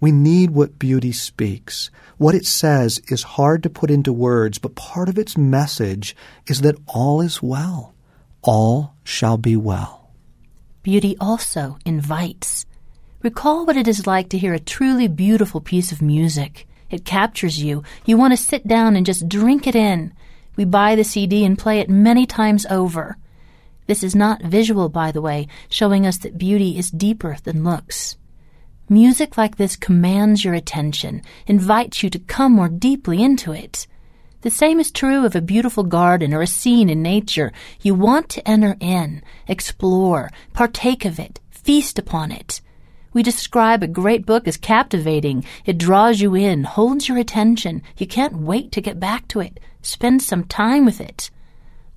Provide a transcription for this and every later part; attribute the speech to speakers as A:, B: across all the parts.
A: We need what beauty speaks. What it says is hard to put into words, but part of its message is that all is well. All shall be well.
B: Beauty also invites. Recall what it is like to hear a truly beautiful piece of music. It captures you. You want to sit down and just drink it in. We buy the CD and play it many times over. This is not visual, by the way, showing us that beauty is deeper than looks. Music like this commands your attention, invites you to come more deeply into it. The same is true of a beautiful garden or a scene in nature. You want to enter in, explore, partake of it, feast upon it. We describe a great book as captivating. It draws you in, holds your attention. You can't wait to get back to it. Spend some time with it.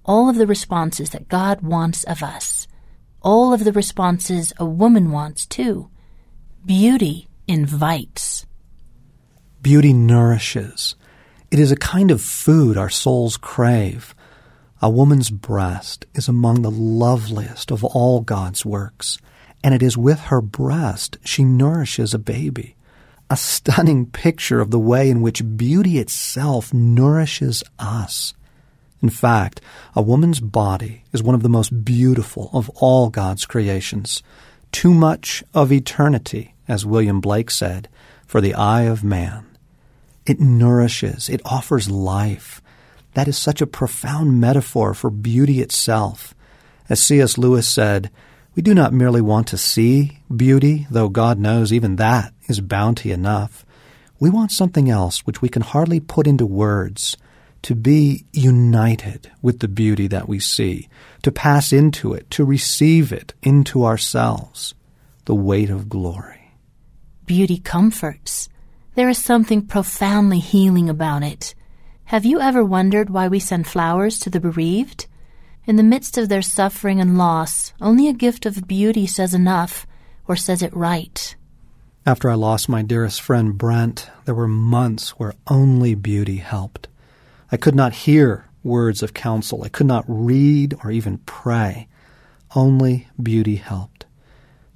B: All of the responses that God wants of us. All of the responses a woman wants too. Beauty invites.
A: Beauty nourishes. It is a kind of food our souls crave. A woman's breast is among the loveliest of all God's works, and it is with her breast she nourishes a baby. A stunning picture of the way in which beauty itself nourishes us. In fact, a woman's body is one of the most beautiful of all God's creations. Too much of eternity, as William Blake said, for the eye of man. It nourishes, it offers life. That is such a profound metaphor for beauty itself. As C.S. Lewis said, we do not merely want to see beauty, though God knows even that is bounty enough. We want something else which we can hardly put into words to be united with the beauty that we see, to pass into it, to receive it into ourselves, the weight of glory.
B: Beauty comforts. There is something profoundly healing about it. Have you ever wondered why we send flowers to the bereaved? In the midst of their suffering and loss, only a gift of beauty says enough, or says it right.
A: After I lost my dearest friend Brent, there were months where only beauty helped. I could not hear words of counsel. I could not read or even pray. Only beauty helped.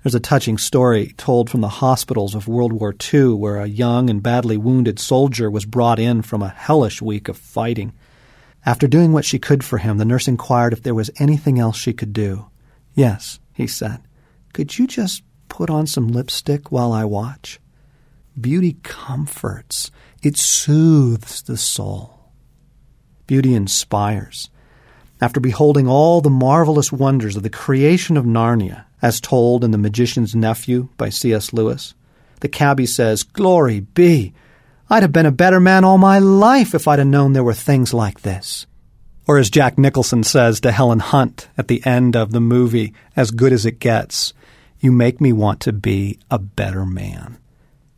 A: There's a touching story told from the hospitals of World War II where a young and badly wounded soldier was brought in from a hellish week of fighting. After doing what she could for him, the nurse inquired if there was anything else she could do. Yes, he said. Could you just put on some lipstick while I watch? Beauty comforts. It soothes the soul beauty inspires. After beholding all the marvelous wonders of the creation of Narnia, as told in The Magician's Nephew by C.S. Lewis, the cabbie says, Glory be! I'd have been a better man all my life if I'd have known there were things like this. Or as Jack Nicholson says to Helen Hunt at the end of the movie, As Good as It Gets, you make me want to be a better man.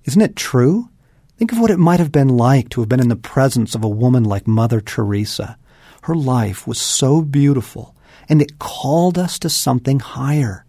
A: Isn't it true? Think of what it might have been like to have been in the presence of a woman like Mother Teresa. Her life was so beautiful, and it called us to something higher.